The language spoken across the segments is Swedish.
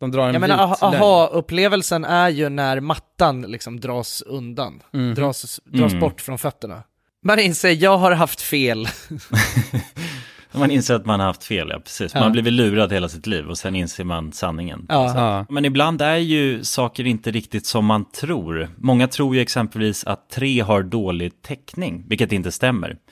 De drar en Jag menar, aha-upplevelsen är ju när mattan liksom dras undan, Mhm. dras, dras Mm. bort från fötterna. Man inser, jag har haft fel. Man inser att man har haft fel, ja precis. Man Ja. har blivit lurad hela sitt liv och sen inser man sanningen. Ja. Ja. Men ibland är ju saker inte riktigt som man tror. Många tror ju exempelvis att tre har dålig täckning, vilket inte stämmer.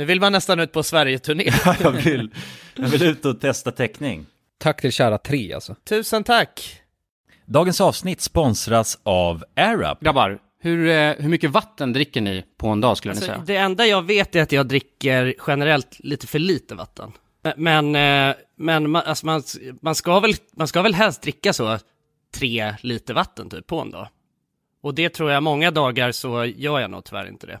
Nu vill man nästan ut på Sverige-turné. Ja, jag vill, jag vill ut och testa täckning. Tack till kära tre alltså. Tusen tack! Dagens avsnitt sponsras av AirUp. Grabbar, hur, eh, hur mycket vatten dricker ni på en dag skulle ni Alltså, säga? det enda jag vet är att jag dricker generellt lite för lite vatten. Men, eh, men man, alltså man, man, ska väl, man ska väl helst dricka så tre liter vatten typ på en dag. Och det tror jag många dagar så gör jag nog tyvärr inte det.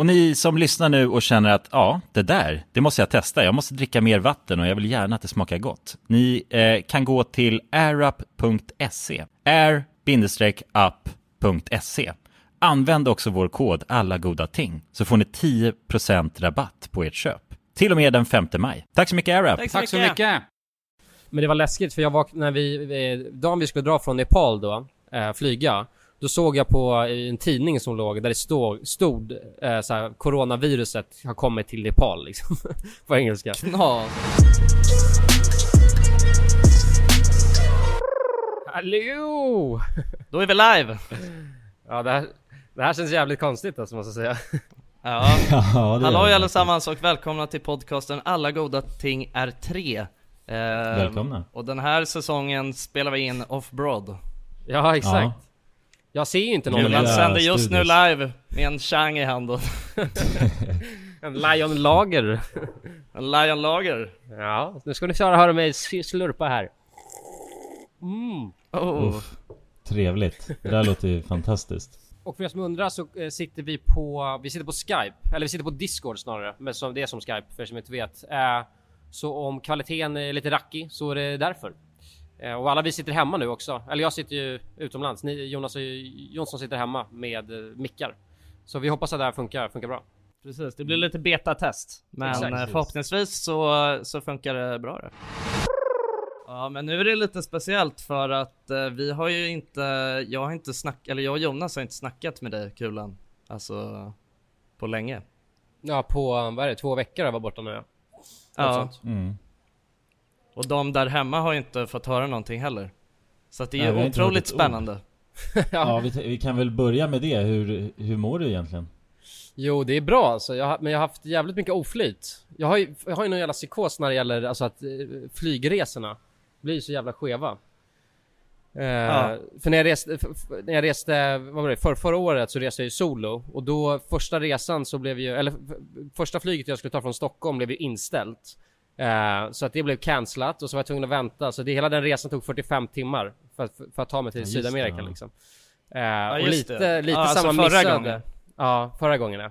Och ni som lyssnar nu och känner att ja, det där, det måste jag testa. Jag måste dricka mer vatten och jag vill gärna att det smakar gott. Ni eh, kan gå till airup.se. air-up.se. Använd också vår kod alla goda ting så får ni 10% rabatt på ert köp. Till och med den 5 maj. Tack så mycket AirUp! Tack så mycket. Men det var läskigt för jag var, när vi, eh, dagen vi skulle dra från Nepal då, eh, flyga, då såg jag på eh, en tidning som låg där det stod, stod eh, såhär, coronaviruset har kommit till Nepal liksom. på engelska. Knas. Hallå! Då är vi live! Ja det här, det här känns jävligt konstigt alltså måste jag säga. Ja. Halloj allesammans och välkomna till podcasten Alla goda ting är tre. Eh, Välkomna. Och den här säsongen spelar vi in off-broad. Ja exakt. Ja. Jag ser ju inte någon Ja, sänder just nu studios. live med en chang i handen. En Lion Lager. En Lion Lager. Ja, nu ska ni köra höra mig slurpa här. Mm. Oh. Uff. Trevligt. Det där låter ju fantastiskt. Och för er som undrar så eh, sitter vi på, vi sitter på Skype, eller vi sitter på Discord snarare, men som, det är som Skype för er som inte vet. Eh, så om kvaliteten är lite rackig så är det därför. Eh, och alla vi sitter hemma nu också, eller jag sitter ju utomlands, Ni, Jonas och Jonsson sitter hemma med eh, mickar. Så vi hoppas att det här funkar, funkar bra. Precis, det blir lite betatest. Men Exakt. eh, förhoppningsvis så, så funkar det bra det. Ja men nu är det lite speciellt för att eh, vi har ju inte, jag har inte snackat, eller jag och Jonas har inte snackat med dig Kulan. Alltså på länge. Ja, på, vad är det, två veckor har jag varit borta nu. Något Ja, sånt. Mm. Och de där hemma har ju inte fått höra någonting heller. Så att det är Nej, otroligt spännande. Ja, vi, vi kan väl börja med det. Hur, hur mår du egentligen? Jo, det är bra alltså. Jag, har- men jag har haft jävligt mycket oflyt. Jag har ju, jag har ju någon jävla psykos när det gäller alltså att eh, flygresorna blir så jävla skeva. Eh, För när jag reste, f- f- när jag reste, vad var det, för, förra året så reste jag ju solo och då första resan så blev ju, eller första flyget jag skulle ta från Stockholm blev ju inställt. Eh, så att det blev cancelat och så var jag tvungen att vänta, så det, hela den resan tog 45 timmar för, att- för att ta mig till Ja, Sydamerika det, ja. liksom. Eh, och just lite, det. lite Ja, alltså samma förra missöde. gången. Ja, förra gången ja.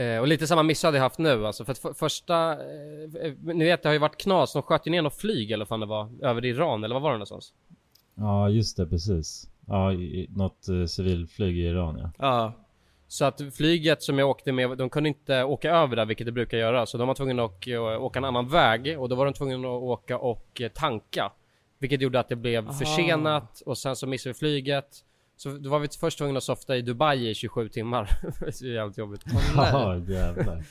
Eh, och lite samma miss hade jag haft nu alltså, för att för, första... Eh, ni vet det har ju varit knas, de sköt ju ner något flyg eller vad fan det var, över Iran eller vad var det någonstans? Ja, just det, precis. Ja, i, i- något uh, civilflyg i Iran ja. Ja, Så att flyget som jag åkte med, de kunde inte åka över där vilket det brukar göra, så de var tvungna att åka, åka en annan väg och då var de tvungna att åka och eh, tanka. Vilket gjorde att det blev försenat och sen så missade vi flyget. Så då var vi först tvungna att softa i Dubai i 27 timmar. det är jävligt jobbigt. Jaha, jävlar.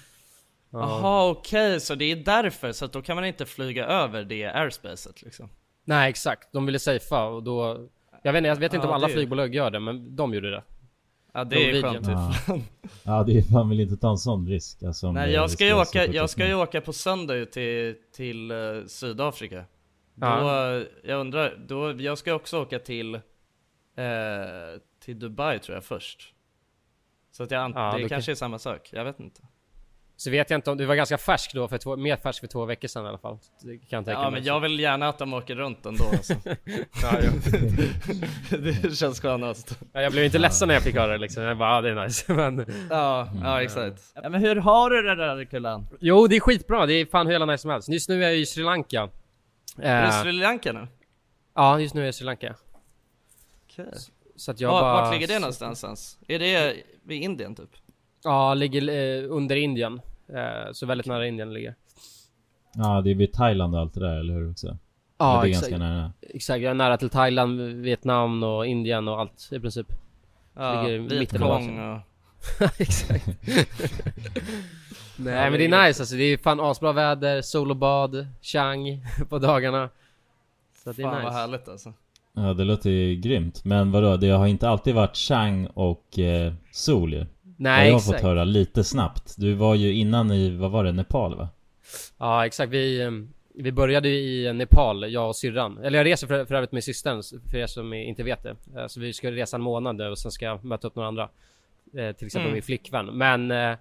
Jaha okej, så det är därför, så att då kan man inte flyga över det airspacet liksom. Nej exakt, de ville safea och då... Jag vet inte, jag vet inte Ja, om alla det- flygbolag gör det, men de gjorde det. Ja det är Norwegian. skönt Ja. ja, det är man vill inte ta en sån risk. Alltså, Nej jag ska ju åka, jag ska ju åka på söndag till, till eh, Sydafrika. Ja. Då, jag undrar, då, jag ska också åka till, eh, till Dubai tror jag först. Så att jag Ja, det kanske kanske- är samma sak, jag vet inte. Så vet jag inte om, du var ganska färsk då, för två, mer färsk för två veckor sedan i alla fall. Det kan jag tänka Ja mig. men jag vill gärna att de åker runt ändå alltså. ja. Det känns skönast. Ja, jag blev inte ledsen när jag fick höra det liksom. Jag bara, ja, det är nice. Men... Ja, ja exakt. Ja, men hur har du det där Kulan? Jo, det är skitbra. Det är fan hur jävla nice som helst. Just nu är jag i Sri Lanka. Är du Eh, i Sri Lanka nu? ja, just nu är jag i Sri Lanka. Okej. Så att jag Var, bara... Vart ligger det någonstans ens? Är det vid Indien typ? Ja, ligger eh, under Indien. Eh, så väldigt nära Indien ligger. Ja, det är vid Thailand och allt det där, eller hur också? Ja, det är exakt. ganska nära. Exakt, jag är nära till Thailand, Vietnam och Indien och allt i princip. Ja, Ligger i mitten av Vietcong Asien. och... Exakt. Nej men det är nice alltså, det är fan asbra väder, sol och bad, chang på dagarna. Så att det är Fan nice. vad härligt alltså. Ja, det låter ju grymt. Men vadå, det har inte alltid varit Chang och eh, sol ju. Nej Har jag exakt. fått höra lite snabbt. Du var ju innan i, vad var det, Nepal va? Ja exakt, vi, eh, vi började i Nepal, jag och syrran. Eller jag reser för, för övrigt med systern, för er som inte vet det. Eh, Så vi ska resa en månad och sen ska jag möta upp några andra. Eh, Till exempel Mm. min flickvän. Men... eh,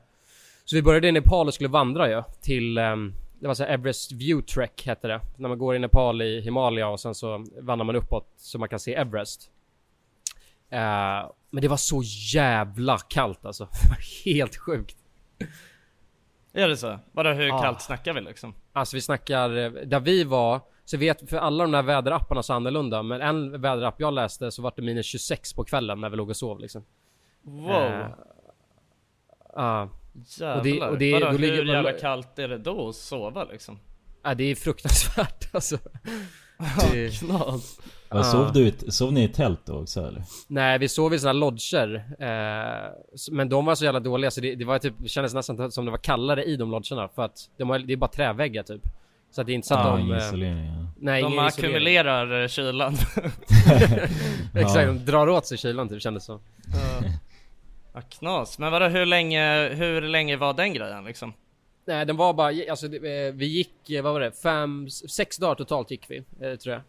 Så vi började i Nepal och skulle vandra ju till... ehm, Det var så Everest View Trek hette det. När man går i Nepal i Himalaya och sen så vandrar man uppåt så man kan se Everest. Eh, Men det var så jävla kallt alltså. Helt sjukt. Är det så? Vadå hur Ja. kallt snackar vi liksom? Alltså vi snackar, eh, där vi var, så vet, för alla de där väderapparna så annorlunda, men en väderapp jag läste så var det minus 26 på kvällen när vi låg och sov liksom. Wow! Eh, Ja, Jävlar. och det- och det- Vadå, då ligger hur man- jävla kallt är det då att sova liksom? ja, det är fruktansvärt alltså. Det, Knas. Ja. Sov, du, i- sov ni i tält då också eller? nej, vi sov i såna här lodger, eh, s- men de var så jävla dåliga så det, det var typ, det kändes nästan som det var kallare i de lodgerna för att de har, det är bara träväggar typ. Så att det är inte så att Ja, de... ingen eh, isolering ja. nej, De ingen isolering. ackumulerar eh, kylan. Exakt, de drar åt sig kylan typ kändes som. Ja. ja, knas. Men vadå hur länge, hur länge var den grejen liksom? Nej den var bara, alltså eh, vi gick, eh, vad var det? Fem, sex dagar totalt gick vi, eh, tror jag.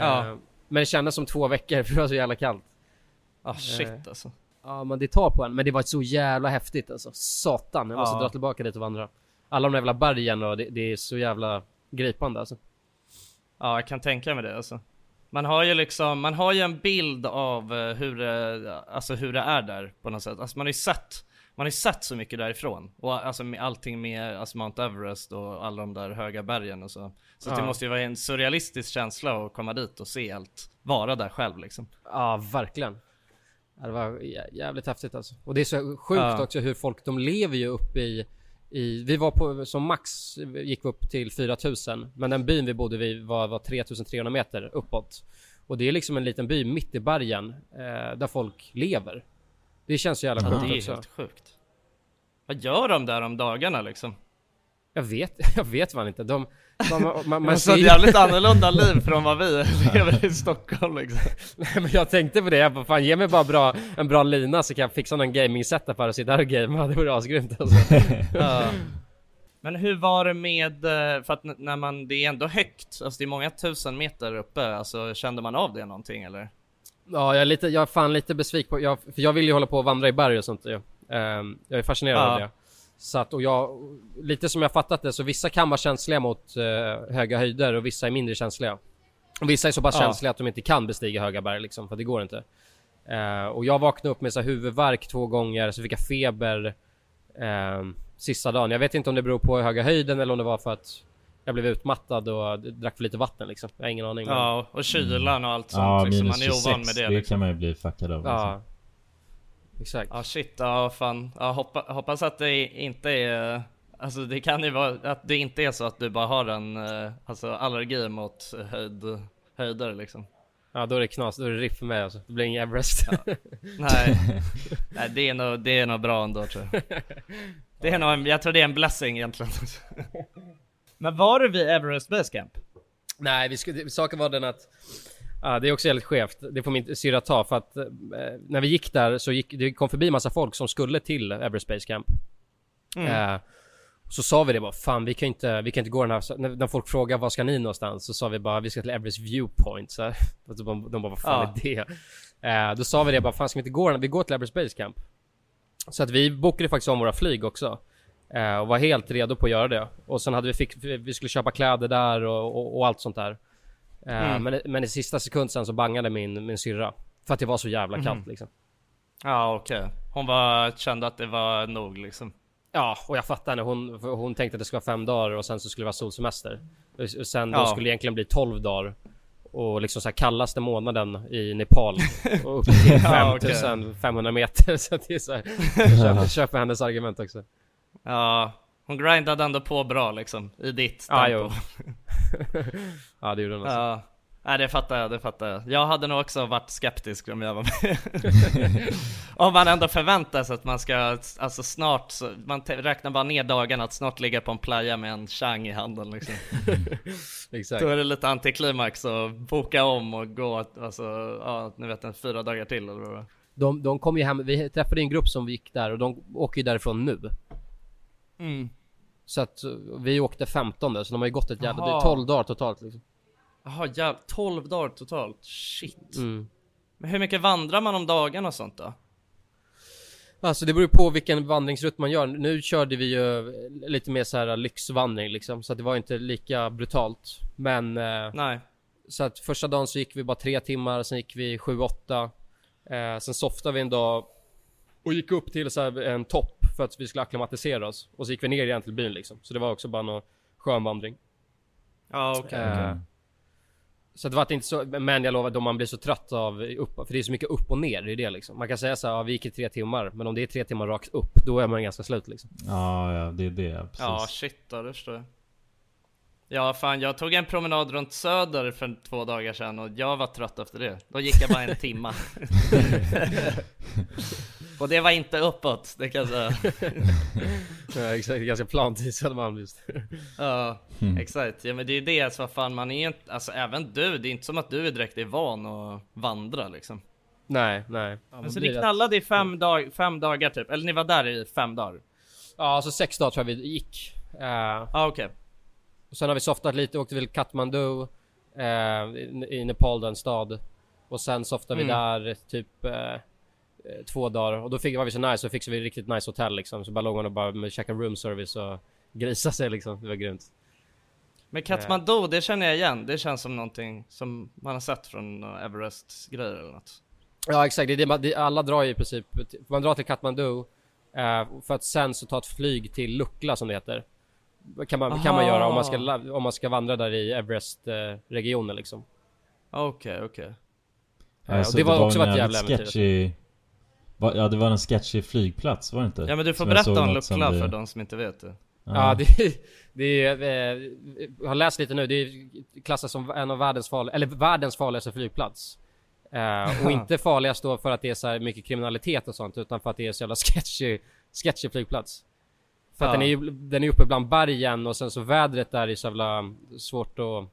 Ja. Men det kändes som två veckor för det var så jävla kallt. Ah shit alltså. Ja men det tar på en, men det var så jävla häftigt alltså. Satan, jag måste Ja. dra tillbaka dit och vandra. Alla de jävla bergen och det, det är så jävla gripande alltså. Ja, jag kan tänka mig det alltså. Man har ju liksom, man har ju en bild av hur det, alltså hur det är där på något sätt. Alltså man har ju sett, man har ju sett så mycket därifrån. Och alltså med allting med alltså Mount Everest och alla de där höga bergen och så. Så att det Ja. måste ju vara en surrealistisk känsla att komma dit och se allt. Vara där själv liksom. Ja, verkligen. Ja, det var jä- jävligt häftigt alltså. Och det är så sjukt Ja. också hur folk, de lever ju uppe i, i vi var på, som max gick vi upp till 4000 Men den byn vi bodde vid var, var 3300 meter uppåt. Och det är liksom en liten by mitt i bergen eh, där folk lever. Det känns så jävla Ja, sjukt det är också. helt sjukt. Vad gör de där om dagarna liksom? Jag vet, jag vet man inte. De, man, man, Man ser ju- jävligt annorlunda liv från vad vi lever i Stockholm liksom. Nej men jag tänkte på det, jag bara fan ge mig bara bra, en bra lina så kan jag fixa någon gaming setup här och sitta här och gamea. Det vore asgrymt alltså. Ja. Men hur var det med, eh, för att när man, det är ändå högt, alltså det är många tusen meter uppe, alltså kände man av det någonting eller? Ja, jag är lite, jag är fan lite besviken på, jag, för jag vill ju hålla på och vandra i berg och sånt ju. Ehm, jag är fascinerad Ja. av det. Så att, och jag, lite som jag fattat det, så vissa kan vara känsliga mot eh, höga höjder och vissa är mindre känsliga. Och vissa är så pass Ja. känsliga att de inte kan bestiga höga berg liksom, för det går inte. Eh, och jag vaknade upp med så här huvudvärk två gånger, så fick jag feber ehm, sista dagen. Jag vet inte om det beror på höga höjden eller om det var för att jag blev utmattad och drack för lite vatten liksom. Jag har ingen aning. men- Ja, och kylan och allt sånt Ja, liksom, minus man är 26, ovan med det det liksom. kan man ju bli fuckad av ja. Exakt. Ja shit, ja fan. Ja, hoppa, hoppas att det inte är, alltså det kan ju vara att det inte är så att du bara har en, eh, alltså allergi mot höjd, höjder liksom. Ja då är det knas, då är det riff för mig alltså. Det blir ingen Everest. Nej, nej det är nog, det är nog bra ändå tror jag. Det är nog, en, jag tror det är en blessing egentligen. Men var du vid Everest Base Camp? Nej, vi skulle, saken var den att Ja, det är också helt skevt. Det får min syrra ta för att eh, när vi gick där så gick det kom förbi massa folk som skulle till Everest Base Camp. Mm. Eh, så sa vi det bara, fan vi kan inte, vi kan inte gå den här, när, när folk frågar var ska ni någonstans? Så sa vi bara, vi ska till Everest Viewpoint. Så här. Och så de, de bara, vad fan Ja. är det? Eh, då sa vi det bara, fan ska vi inte gå den? Vi går till Everest Base Camp. Så att vi bokade faktiskt om våra flyg också. Eh, och var helt redo på att göra det. Och sen hade vi fick, vi skulle köpa kläder där och, och, och allt sånt där. Eh, Mm. men, men i sista sekund sen så bangade min, min syrra. För att det var så jävla kallt Mhm. liksom. Ja okej. Hon var, kände att det var nog liksom. Ja, och jag fattar henne. Hon, hon tänkte att det skulle vara fem dagar och sen så skulle det vara solsemester. Och sen då Ja. skulle det egentligen bli 12 dagar. och liksom så här kallaste månaden i Nepal och upp till Ja, okej. 5500 meter så att det är så här, jag köper, köper hennes argument också. Ja, hon grindade ändå på bra liksom, i ditt tempo. Ja, det gjorde hon alltså. Ja, nej det fattar jag, det fattar jag. Jag hade nog också varit skeptisk om jag var med. om man ändå förväntar sig att man ska, alltså snart, så, man räknar bara ner dagarna att snart ligga på en playa med en chang i handen liksom. Exakt. Då är det lite antiklimax att boka om och gå, alltså, ja, ni vet en fyra dagar till eller vad. De, de kom ju hem, vi träffade en grupp som gick där och de åker ju därifrån nu. Mm. Så att vi åkte 15 så de har ju gått ett jävla, det är Jaha. 12 dagar totalt liksom. Jaha, jäv, 12 dagar totalt, shit. Mm. Men hur mycket vandrar man om dagarna och sånt då? Alltså det beror på vilken vandringsrutt man gör. Nu körde vi ju lite mer så här lyxvandring liksom, så att det var inte lika brutalt. Men... Eh, Nej. Så att första dagen så gick vi bara tre timmar, sen gick vi sju, åtta. Eh, sen softade vi en dag och gick upp till så här en topp för att vi skulle acklimatisera oss. Och så gick vi ner igen till byn liksom. Så det var också bara någon skön vandring. Ja okej. Eh, Så det var inte så, men jag lovar, då man blir så trött av upp, för det är så mycket upp och ner, det är det liksom. Man kan säga så här, ja, vi gick i tre timmar, men om det är tre timmar rakt upp, då är man ganska slut liksom. Ja, ja det är det. Precis. Ja shit då, det förstår jag. Ja fan jag tog en promenad runt söder för två dagar sedan och jag var trött efter det. Då gick jag bara en timma. och det var inte uppåt, det kan jag säga. ja, exakt, ganska plant i Södermalm just. Ja, Mm. exakt. Ja men det är det, alltså vad fan man är inte, alltså även du, det är inte som att du är direkt är van att vandra liksom. nej, nej. Ja, Men så ni knallade i fem, dag, fem dagar typ, eller ni var där i fem dagar? Ja, alltså sex dagar tror jag vi gick. Eh, Ja okej. och sen har vi softat lite, åkte till Kathmandu, eh, i, i Nepal, den stad. Och sen softade vi Mm. där typ eh, två dagar. Och då fick, var vi så nice, så fixade vi riktigt nice hotell liksom. Så bara låg man och bara med käka room service och grisa sig liksom. Det var grymt. Men Kathmandu, det känner jag igen. Det känns som någonting som man har sett från uh, Everest-grejer eller något. Ja exakt, det är det, man- det, alla drar ju i princip, man drar till Kathmandu eh, för att sen så ta ett flyg till Lukla som det heter. Kan man, kan man göra om man ska, om man ska vandra där i Everest-regionen liksom. Okej, okej. Eh, Alltså, det var också en ett jävla äventyr. Va- Ja det var en sketchy flygplats var det inte? Ja men du får Som berätta om Lukla det- för de som inte vet det. Ja, det, det är, eh, jag har läst lite nu, det är klassas som en av världens farligaste, eller världens farligaste flygplats. Eh, och inte farligast då för att det är så här mycket kriminalitet och sånt, utan för att det är så jävla sketchy, sketchy flygplats. För att Ja. den är ju, den är uppe bland bergen och sen så vädret där är så jävla svårt att,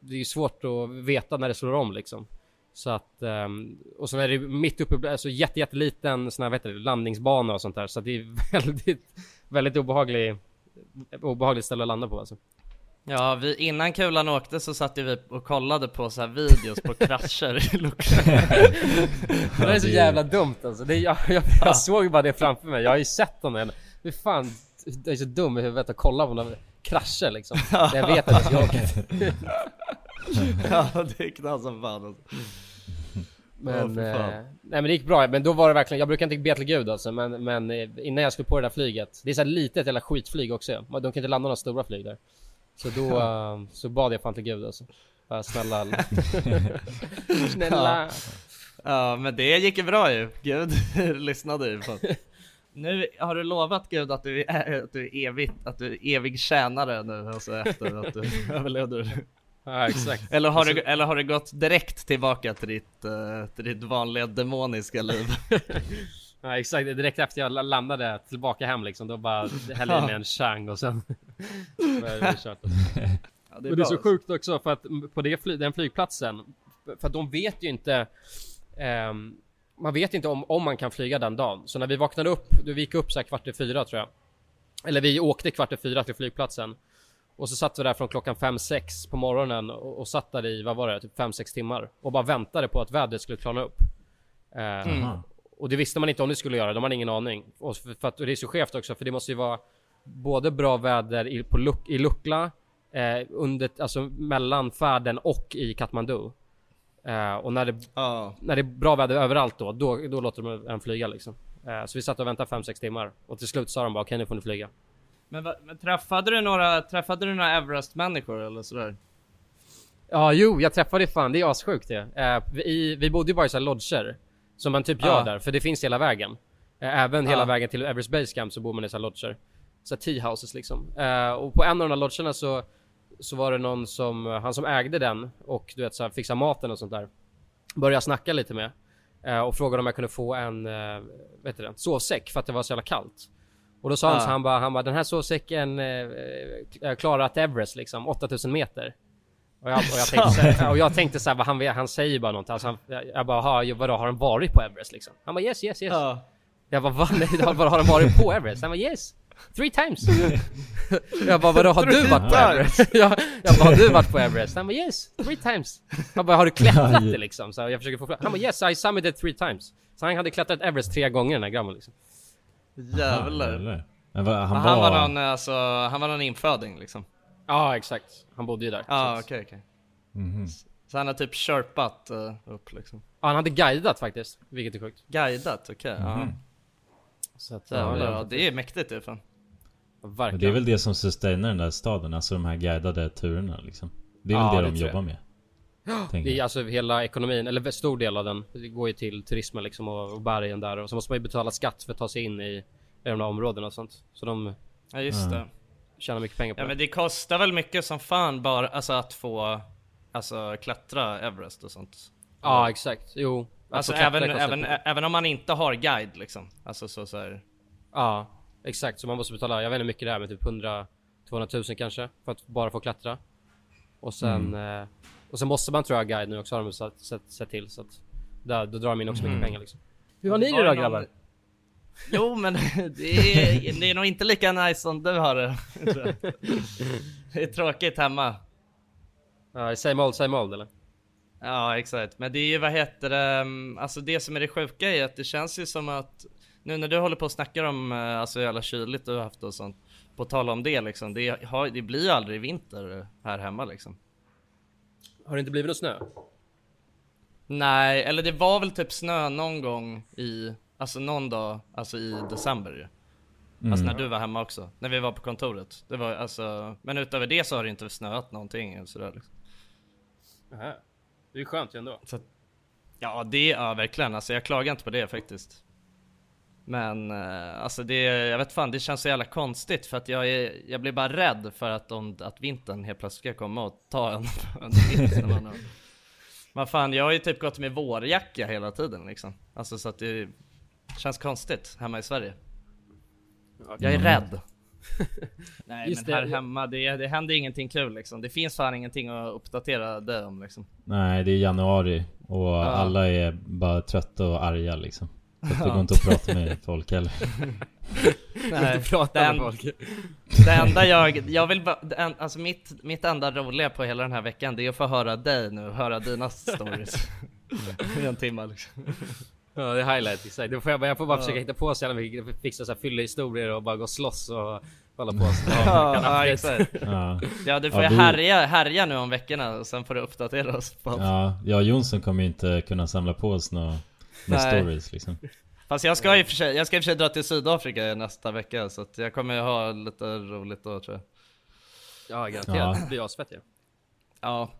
det är ju svårt att veta när det slår om liksom. Så att, ehm, och sen är det mitt uppe, alltså jätte, jätteliten sån här, vet du, landningsbana och sånt där. Så att det är väldigt, väldigt obehaglig, obehagligt ställe att landa på alltså. Ja, vi, innan kulan åkte så satt ju vi och kollade på så här videos på krascher i Lukla. Det är så det jävla dumt alltså. Det, jag, jag, jag såg bara det framför mig. Jag har ju sett dem än. Hur fan, jag är så dum i huvudet att kolla på några krascher liksom. Där jag vet att jag åka. ja, det är knas som fan alltså. Men, fan. eh, nej men det gick bra. Men då var det verkligen, jag brukar inte be till gud alltså. Men, men eh, innan jag skulle på det där flyget. Det är så här litet jävla skitflyg också. De kan inte landa några stora flyg där. Så då, eh, så bad jag fan till gud alltså. Bara, snälla. snälla. Ja, men det gick ju bra ju. Gud lyssnade ju. Nu har du lovat Gud att du är, att du är evigt, att du är evig tjänare nu alltså efter att du överlevde. Ja exakt. Eller har, du, eller har du gått direkt tillbaka till ditt, eh, till ditt vanliga demoniska liv? Ja exakt, direkt efter jag la- landade tillbaka hem liksom, då bara hällde jag mig en chang och sen var det kört. Ja, Det är, det är så sjukt också för att på det fly, den flygplatsen, för att de vet ju inte ehm, Man vet inte om, om man kan flyga den dagen. Så när vi vaknade upp, vi gick upp så här kvart i fyra tror jag. Eller vi åkte kvart i fyra till flygplatsen. Och så satt vi där från klockan 5-6 på morgonen och, och satt där i, vad var det, typ 5-6 timmar. Och bara väntade på att vädret skulle klarna upp. Eh, Och det visste man inte om det skulle göra, de hade ingen aning. Och för, för att, och det är så skevt också, för det måste ju vara både bra väder i, på Luk, i Lukla, eh, under, alltså mellan färden och i Kathmandu. Eh, och när det, Ja. när det är bra väder överallt då, då, då låter de en flyga liksom. Eh, så vi satt och väntade 5-6 timmar. Och till slut sa de bara okej nu får ni flyga. Men, men träffade du några, träffade du några Everest-människor eller sådär? Ja, jo, jag träffade fan, det är assjukt det. Eh, vi, vi bodde ju bara i såhär lodger. Som man typ gör Ja. där, för det finns hela vägen. Eh, även hela Ja. vägen till Everest Base Camp så bor man i såhär lodger. Såhär tea houses liksom. Eh, och på en av de där lodgerna så, så var det någon som, han som ägde den och du vet såhär fixa maten och sånt där. Började snacka lite med. Och frågade om jag kunde få en, eh, vet du det, sovsäck för att det var så jävla kallt. Och då sa han så han bara, han bara den här sovsäcken eh, eh, klarar att Everest liksom, 8000 meter. Och jag, och jag tänkte så här, och jag tänkte så vad han, han säger bara någonting. Alltså han, jag, bara, "Ha, vadå har han varit på Everest liksom? Han bara yes, yes, yes. Ja. Jag bara, va? Nej, vadå har han varit på Everest? Han bara yes. Three times. jag bara, vadå har du varit på Everest? jag, jag bara, har du varit på Everest? Han bara yes, three times. Jag bara, har du klättrat det liksom? Så jag försöker få. Han bara yes, I summited three times. Så han hade klättrat Everest tre gånger den här grabben liksom. Jävlar. Men vad, han, Han, var... han var någon, alltså, han var någon inföding liksom. Ja, exakt. Han bodde ju där. Ja, Så- okej okej. Mhm. Så han har typ sherpat uh, upp liksom. Ja, han hade guidat faktiskt, vilket är sjukt. Guidat, okej. ja. Mhm. Så att, Jävlar, det är- ja, det är mäktigt det fan. Verkligen. det är väl det som sustainar den där staden, alltså de här guidade turerna liksom. Det är väl Ja, det det de jobbar jag. med. Det är alltså hela ekonomin, eller stor del av den, det går ju till turismen liksom och, och bergen där och så måste man ju betala skatt för att ta sig in i, i de där områdena och sånt. Så de Ja just Ja. det. tjänar mycket pengar på Ja det. men det kostar väl mycket som fan bara, alltså att få, alltså klättra Everest och sånt. Ja exakt, jo. Alltså, även, även, även om man inte har guide liksom. Alltså så, så här. Ja, exakt. Så man måste betala, jag vet inte hur mycket det är men typ 100 200 000 kanske för att bara få klättra. Och sen, eh, och sen måste man tror jag guide nu också har de sett, sett, sett till så att där, då drar de in också mycket pengar liksom. Hur har ni det då grabbar? Jo men det är, det är nog inte lika nice som du har det. Det är tråkigt hemma. Ja, same old, same old eller? Ja exakt, men det är ju vad heter det, mm, alltså det som är det sjuka är att det känns ju som att nu när du håller på och snackar om eh, alltså hur jävla kyligt du har haft och sånt, på tal om det liksom, det, har, det blir ju aldrig vinter här hemma liksom. Har det inte blivit någon snö? Nej, eller det var väl typ snö någon gång i, alltså någon dag, alltså i december ju. Alltså när du var hemma också, när vi var på kontoret. Det var alltså, men utöver det så har det inte snöat någonting eller sådär liksom. Aha. Det är ju skönt ju ändå. Så ja det, ja verkligen alltså jag klagar inte på det faktiskt. Men eh, alltså det, jag vet fan det känns så jävla konstigt för att jag är, jag blir bara rädd för att, om, att vintern helt plötsligt ska komma och ta en under vintern. Man har- Vad fan, jag har ju typ gått med vårjacka hela tiden liksom. Alltså så att det känns konstigt hemma i Sverige. Jag är rädd. Nej Just men här det. hemma, det, det händer ingenting kul liksom. Det finns fan ingenting att uppdatera dig om liksom. Nej, det är januari och alla är bara trötta och arga liksom. Det går inte att prata med folk heller. Nej, prata den, med folk. Det enda jag, jag vill bara, alltså mitt, mitt enda roliga på hela den här veckan det är att få höra dig nu, höra dina stories. I en timme liksom. Ja det är highlight exakt. Då får jag, bara- jag får bara försöka hitta på så jävla mycket, fixa så här fyllehistorier och bara gå och slåss och hålla på så. Ja, exakt. Ja, Ja du får Ja, du- härja, härja nu om veckorna och sen får du uppdatera oss på allt. ja, jag och Jonsson kommer ju inte kunna samla på oss några några Nej. stories liksom. Fast jag ska i och för sig, jag ska i och för sig dra till Sydafrika nästa vecka så att jag kommer ha lite roligt då tror jag. Ja garanterat, Ja. det blir asfett ju. Ja,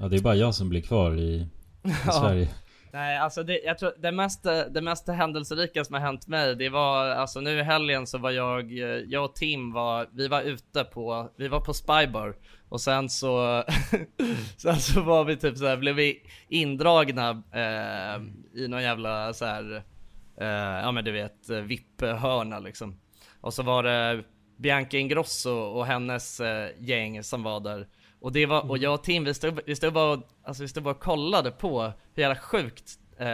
Ja, det är bara jag som blir kvar i, i Sverige. Nej, alltså det, jag tror det mest, det mest händelserika som har hänt mig, det var alltså nu i helgen så var jag, eh, jag och Tim var, vi var ute på, vi var på Spybar och sen så, sen så var vi typ så här, blev vi indragna eh, i någon jävla så här, eh, ja men du vet, eh, VIP-hörna liksom. Och så var det Bianca Ingrosso och hennes eh, gäng som var där. Och det var, och jag och Tim vi stod, vi stod bara alltså vi stod bara och kollade på hur jävla sjukt eh,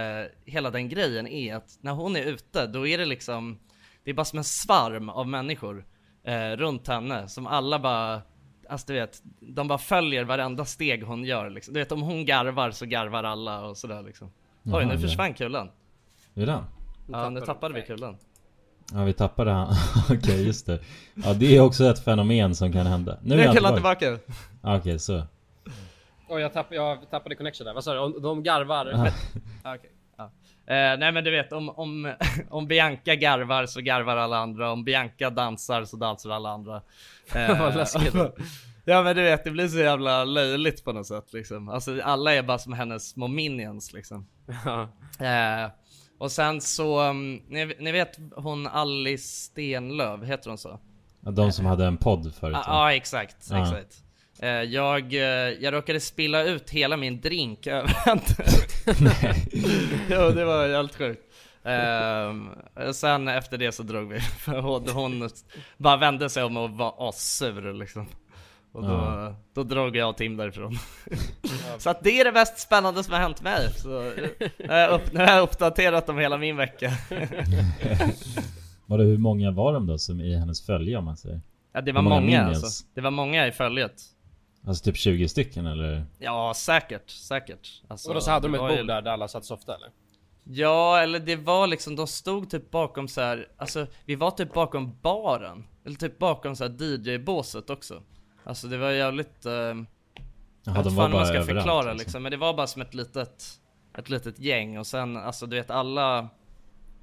hela den grejen är att när hon är ute då är det liksom Det är bara som en svarm av människor eh, runt henne som alla bara Alltså du vet, de bara följer varenda steg hon gör liksom. Du vet om hon garvar så garvar alla och sådär liksom Oj Jaha, nu ja. försvann kulan Redan? Ja nu tappade vi kulan Ja, vi tappade han. Okej, just det. Ja, det är också ett fenomen som kan hända. Nu är han tillbaka. tillbaka Okej, så. Och jag, tapp, jag tappade connection där, vad sa du? Om- De garvar? Okej, ja. Eh, nej men du vet om, om, om Bianca garvar så garvar alla andra, om Bianca dansar så dansar alla andra. Eh, Vad läskigt. Ja men du vet, det blir så jävla löjligt på något sätt liksom. Alltså alla är bara som hennes små minions liksom. Ja. Eh, och sen så, um, ni, ni vet hon Alice Stenlöv, heter hon så? Ja, De som hade en podd förut Ja, va? ah, exakt, Ja. exakt. Eh, jag, eh, jag råkade spilla ut hela min drink över henne. jo, det var helt sjukt. Eh, sen efter det så drog vi, för hon, hon bara vände sig om och var assur liksom. Och då, Ja. då drog jag och Tim därifrån. så att det är det mest spännande som har hänt mig. Så, nu har jag upp, nu har jag uppdaterat om hela min vecka. Var det hur många var de då som i hennes följe om man säger? ja, det var Hur många många alltså. Det var många i följet. Alltså typ 20 stycken eller? Ja, säkert, säkert. Alltså, Och då så hade de ett var ju- bord där, där alla satt softa eller? Ja, eller det var liksom, de stod typ bakom så här, alltså vi var typ bakom baren. Eller typ bakom så här DJ-båset också. Alltså det var jävligt, eh, jag Jaha, vet de fan man ska överallt förklara alltså. liksom. Men det var bara som ett litet, ett litet gäng och sen, alltså du vet alla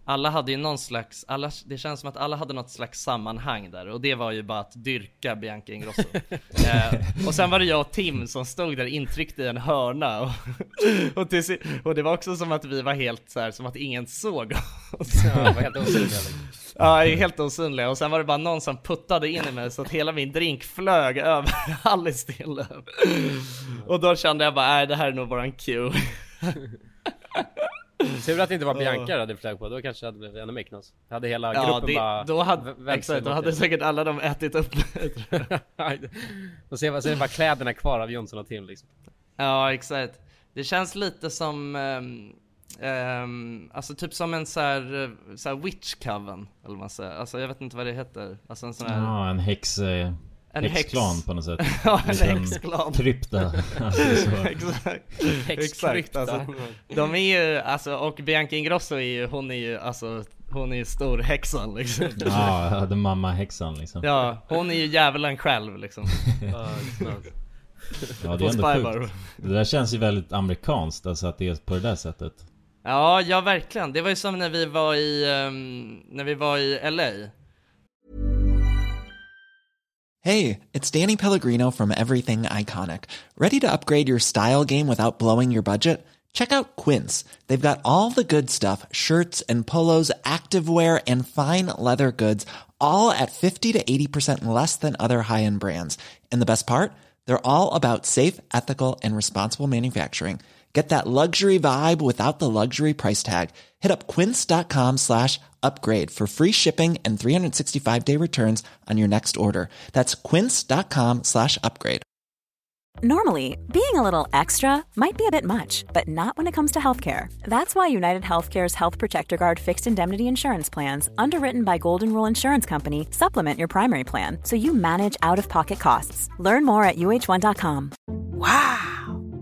alla hade ju någon slags, alla, det känns som att alla hade något slags sammanhang där och det var ju bara att dyrka Bianca Ingrosso. eh, och sen var det jag och Tim som stod där intryckta i en hörna och, och, och det var också som att vi var helt så här, som att ingen såg oss. Ja, var helt osynliga liksom. Ja, helt osynliga. Och sen var det bara någon som puttade in i mig så att hela min drink flög över Alice Stenlöf. Och då kände jag bara, nej det här är nog våran cue. Tur att det inte var Bianca du hade flög på, då kanske det hade blivit ännu mer knas. Hade hela Ja, gruppen det, bara då hade, exakt, då hade er. säkert alla de ätit upp. Och så är det bara kläderna kvar av Jonsson och Tim liksom. Ja, exakt. Det känns lite som, ehm, ehm, alltså typ som en så här, eh, så här witch coven, eller vad man säger. Alltså jag vet inte vad det heter. Alltså en sån här... Ja, en häx... Eh, En häxklan häx- på något sätt. Ja, en Liten häxklan. Krypta. Alltså, så. exakt. Exakt, alltså, de är ju, alltså, och Bianca Ingrosso är ju, hon är ju, alltså, hon är ju storhäxan liksom. Ja, hade mamma häxan liksom. Ja, hon är ju djävulen själv liksom. Ja, det är ändå sjukt. Det där känns ju väldigt amerikanskt, alltså att det är på det där sättet. Ja, ja verkligen. Det var ju som när vi var i, ehm, när vi var i LA. Hey, it's Danny Pellegrino from Everything Iconic. Ready to upgrade your style game without blowing your budget? Check out Quince. They've got all the good stuff shirts and polos, activewear, and fine leather goods, all at 50 to 80% less than other high end brands. And the best part? They're all about safe, ethical, and responsible manufacturing. Get that luxury vibe without the luxury price tag. Hit up quince.com slash upgrade for free shipping and 365 day returns on your next order. That's quince.com slash upgrade. Normally, being a little extra might be a bit much, but not when it comes to healthcare. That's why United Healthcare's Health Protector Guard fixed indemnity insurance plans, underwritten by Golden Rule Insurance Company, supplement your primary plan so you manage out of pocket costs. Learn more at uh1.com.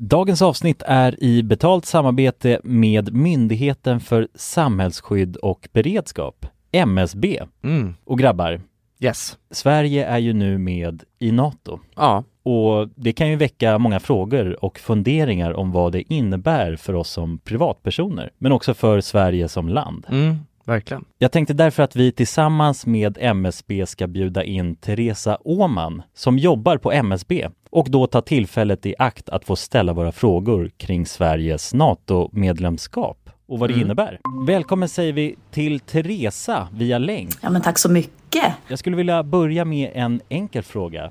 Dagens avsnitt är i betalt samarbete med Myndigheten för samhällsskydd och beredskap, MSB. Mm. Och grabbar, Yes. Sverige är ju nu med i NATO. Ja. Och det kan ju väcka många frågor och funderingar om vad det innebär för oss som privatpersoner, men också för Sverige som land. Mm, verkligen. Jag tänkte därför att vi tillsammans med MSB ska bjuda in Teresa Åman som jobbar på MSB och då ta tillfället i akt att få ställa våra frågor kring Sveriges NATO-medlemskap och vad det Mm. innebär. Välkommen säger vi till Teresa via länk. Ja, men tack så mycket. Jag skulle vilja börja med en enkel fråga.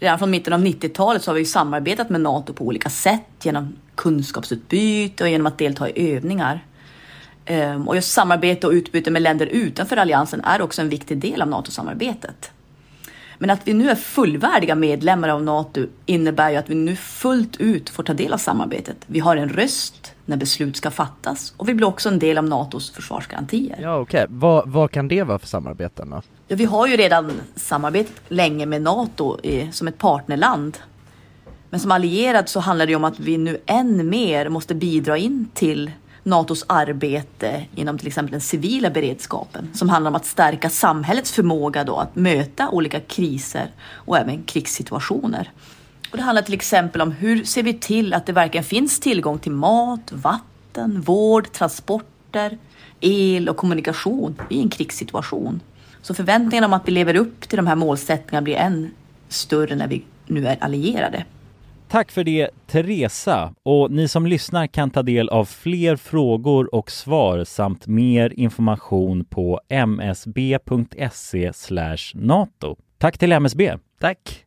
redan från mitten av 90-talet så har vi samarbetat med NATO på olika sätt genom kunskapsutbyte och genom att delta i övningar. Ehm, och just samarbete och utbyte med länder utanför alliansen är också en viktig del av NATO-samarbetet. Men att vi nu är fullvärdiga medlemmar av NATO innebär ju att vi nu fullt ut får ta del av samarbetet. Vi har en röst när beslut ska fattas och vi blir också en del av NATOs försvarsgarantier. Ja okej, vad, vad kan det vara för samarbeten då? Ja, vi har ju redan samarbetat länge med NATO i, som ett partnerland. Men som allierad så handlar det om att vi nu än mer måste bidra in till NATOs arbete inom till exempel den civila beredskapen som handlar om att stärka samhällets förmåga då att möta olika kriser och även krigssituationer. Och det handlar till exempel om hur ser vi till att det verkligen finns tillgång till mat, vatten, vård, transporter, el och kommunikation i en krigssituation. Så förväntningarna om att vi lever upp till de här målsättningarna blir än större när vi nu är allierade. Tack för det Teresa och ni som lyssnar kan ta del av fler frågor och svar samt mer information på msb.se nato. Tack till MSB. Tack.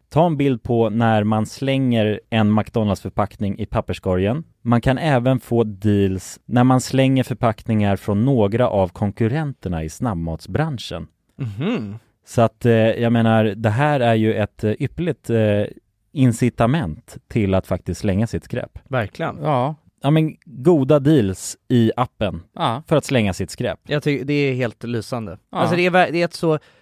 ta en bild på när man slänger en McDonalds-förpackning i papperskorgen. Man kan även få deals när man slänger förpackningar från några av konkurrenterna i snabbmatsbranschen. Mhm. Så att eh, jag menar, det här är ju ett eh, ypperligt eh, incitament till att faktiskt slänga sitt skräp. Verkligen. Ja. Ja men goda deals i appen Ja. för att slänga sitt skräp. Jag tycker det är helt lysande. Ja. Alltså det är, det är ett så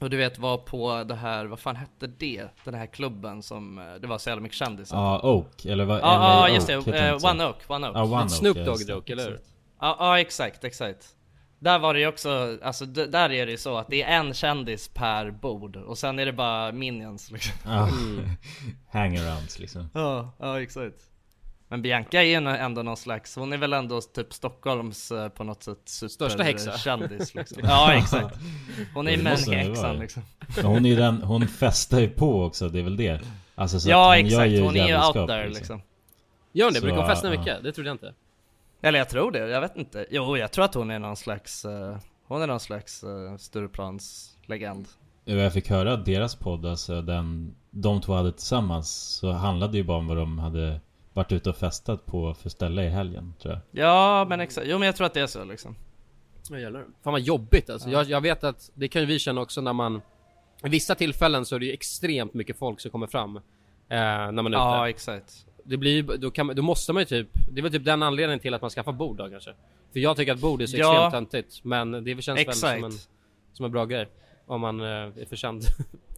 Och du vet var på det här, vad fan hette det? Den här klubben som, eh, det var så jävla mycket kändisar. Ja, Oak, eller vad? Ja, ja LA just det, så. One Oak, One Oak. Ja, One Snoop Dogg dock, eller hur? exakt. Ja, ja exakt, exakt. Där var det ju också, alltså d- där är det ju så att det är en kändis per bord och sen är det bara minions liksom. Ja, hangarounds liksom. Ja, ja exakt. Men Bianca är ju ändå någon slags, hon är väl ändå typ Stockholms eh, på något sätt super Största häxa. kändis liksom. Ja exakt. Hon är ju vara. liksom. Men hon är ju den, hon festar ju på också, det är väl det. Alltså så Ja hon exakt, ju hon är ju out there liksom. Gör hon det? Brukar hon festa ja. mycket? Det trodde jag inte. Eller jag tror det, jag vet inte. Jo, jag tror att hon är någon slags, eh, hon är någon slags uh, Stureplans legend. Jag fick höra att deras podd, alltså den de två hade tillsammans, så handlade ju bara om vad de hade varit ute och festat på för ställe i helgen, tror jag. Ja, men exakt. Jo, men jag tror att det är så liksom. Ja jävlar. Fan vad jobbigt alltså. Jag, jag vet att, det kan ju vi känna också när man I vissa tillfällen så är det ju extremt mycket folk som kommer fram eh, När man är Ja, ute exakt. Det blir ju- då, kan, då måste man ju typ Det är väl typ den anledningen till att man skaffar bord då kanske För jag tycker att bord är så Ja. extremt töntigt Men det känns väl som en, Exakt. som en bra grej Om man eh, är för känd